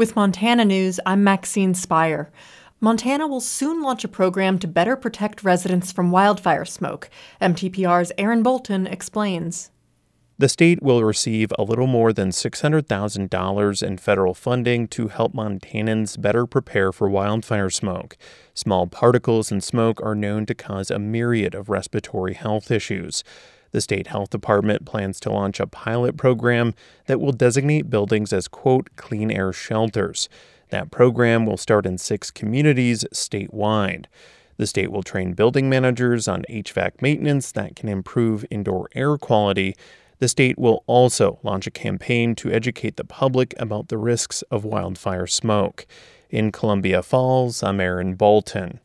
With Montana News, I'm Maxine Spire. Montana will soon launch a program to better protect residents from wildfire smoke. MTPR's Aaron Bolton explains. The state will receive a little more than $600,000 in federal funding to help Montanans better prepare for wildfire smoke. Small particles in smoke are known to cause a myriad of respiratory health issues. The state health department plans to launch a pilot program that will designate buildings as, quote, clean air shelters. That program will start in six communities statewide. The state will train building managers on HVAC maintenance that can improve indoor air quality. The state will also launch a campaign to educate the public about the risks of wildfire smoke. In Columbia Falls, I'm Aaron Bolton.